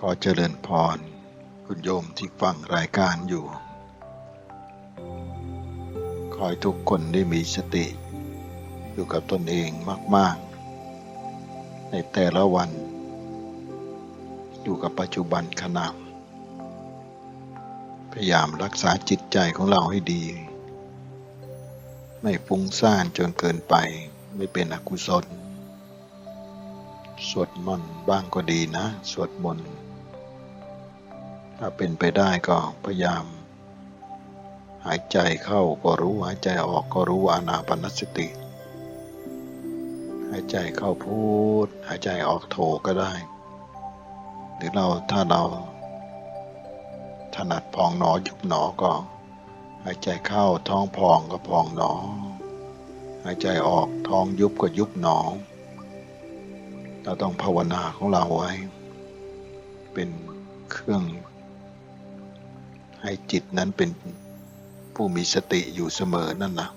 ขอเจริญพร คุณโยมที่ฟังรายการอยู่ ขอให้ทุกคนได้มีสติ อยู่กับตนเองมาก ๆ ในแต่ละวัน อยู่กับปัจจุบันขณะพยายามรักษาจิตใจของเราให้ดี ไม่ฟุ้งซ่านจนเกินไปไม่เป็นอกุศล สวดมนต์บ้างก็ดีนะ สวดมนต์ถ้าเป็นไปได้ก็พยายาม หายใจเข้าก็รู้หายใจออกก็รู้อานาปนสติ หายใจเข้าพูด หายใจออกโถก็ได้ หรือเราถ้าเราถนัดพองหนอยุบหนอก็ หายใจเข้าท้องพองก็พองหนอ หายใจออกท้องยุบก็ยุบหนอ เราต้องภาวนาของเราไว้ เป็นเครื่อง ให้จิตนั้นเป็นผู้มีสติอยู่เสมอนั่นนะ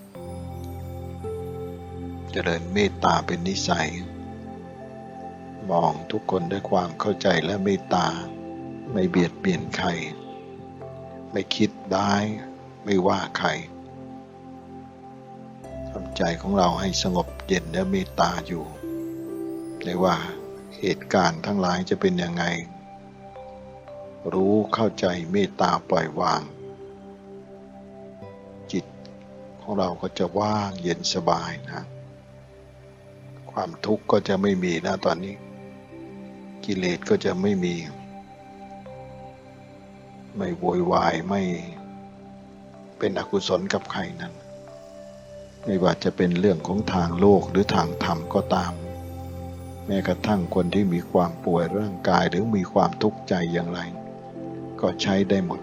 เจริญเมตตาเป็นนิสัย มองทุกคนด้วยความเข้าใจและเมตตา ไม่เบียดเบียนใคร ไม่คิดได้ไม่ว่าใครทำใจของเราให้สงบเย็นและเมตตาอยู่ ไม่ว่าเหตุการณ์ทั้งหลายจะเป็นยังไง รู้เข้าใจเมตตาปล่อยวาง จิตของเราก็จะว่างเย็นสบายนะ ความทุกข์ก็จะไม่มีนะตอนนี้ กิเลสก็จะไม่มี ไม่โวยวายไม่เป็นอกุศลกับใครนั้น ไม่ว่าจะเป็นเรื่องของทางโลกหรือทางธรรมก็ตาม ม้กระทั่งคนที่มีความป่วยร่างกายหรือมีความทุกข์ใจอย่างไร ก็ใช้ได้หมด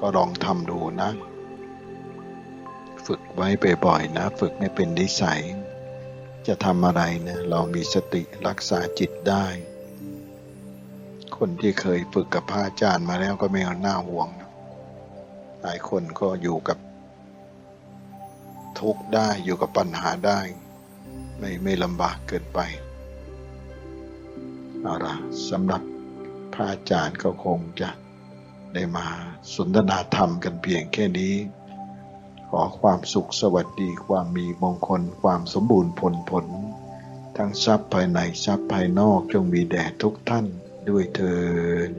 ก็ลองทำดูนะ ฝึกไว้บ่อยๆนะ ฝึกให้เป็นนิสัย จะทำอะไรเนี่ยเรามีสติรักษาจิตได้ คนที่เคยฝึกกับพระอาจารย์มาแล้วก็ไม่เอาหน้าห่วงหลายคนก็อยู่กับ ทุกข์ได้อยู่กับปัญหาได้ ไม่ไม่ลำบากเกินไป เอาละสำหรับพระอาจารย์ก็คงจะได้มาสนทนาธรรมกันเพียงแค่นี้ ขอความสุขสวัสดีความมีมงคลความสมบูรณ์ผลผล ทั้งทรัพย์ภายในทรัพย์ภายนอกจงมีแด่ทุกท่านด้วยเถิด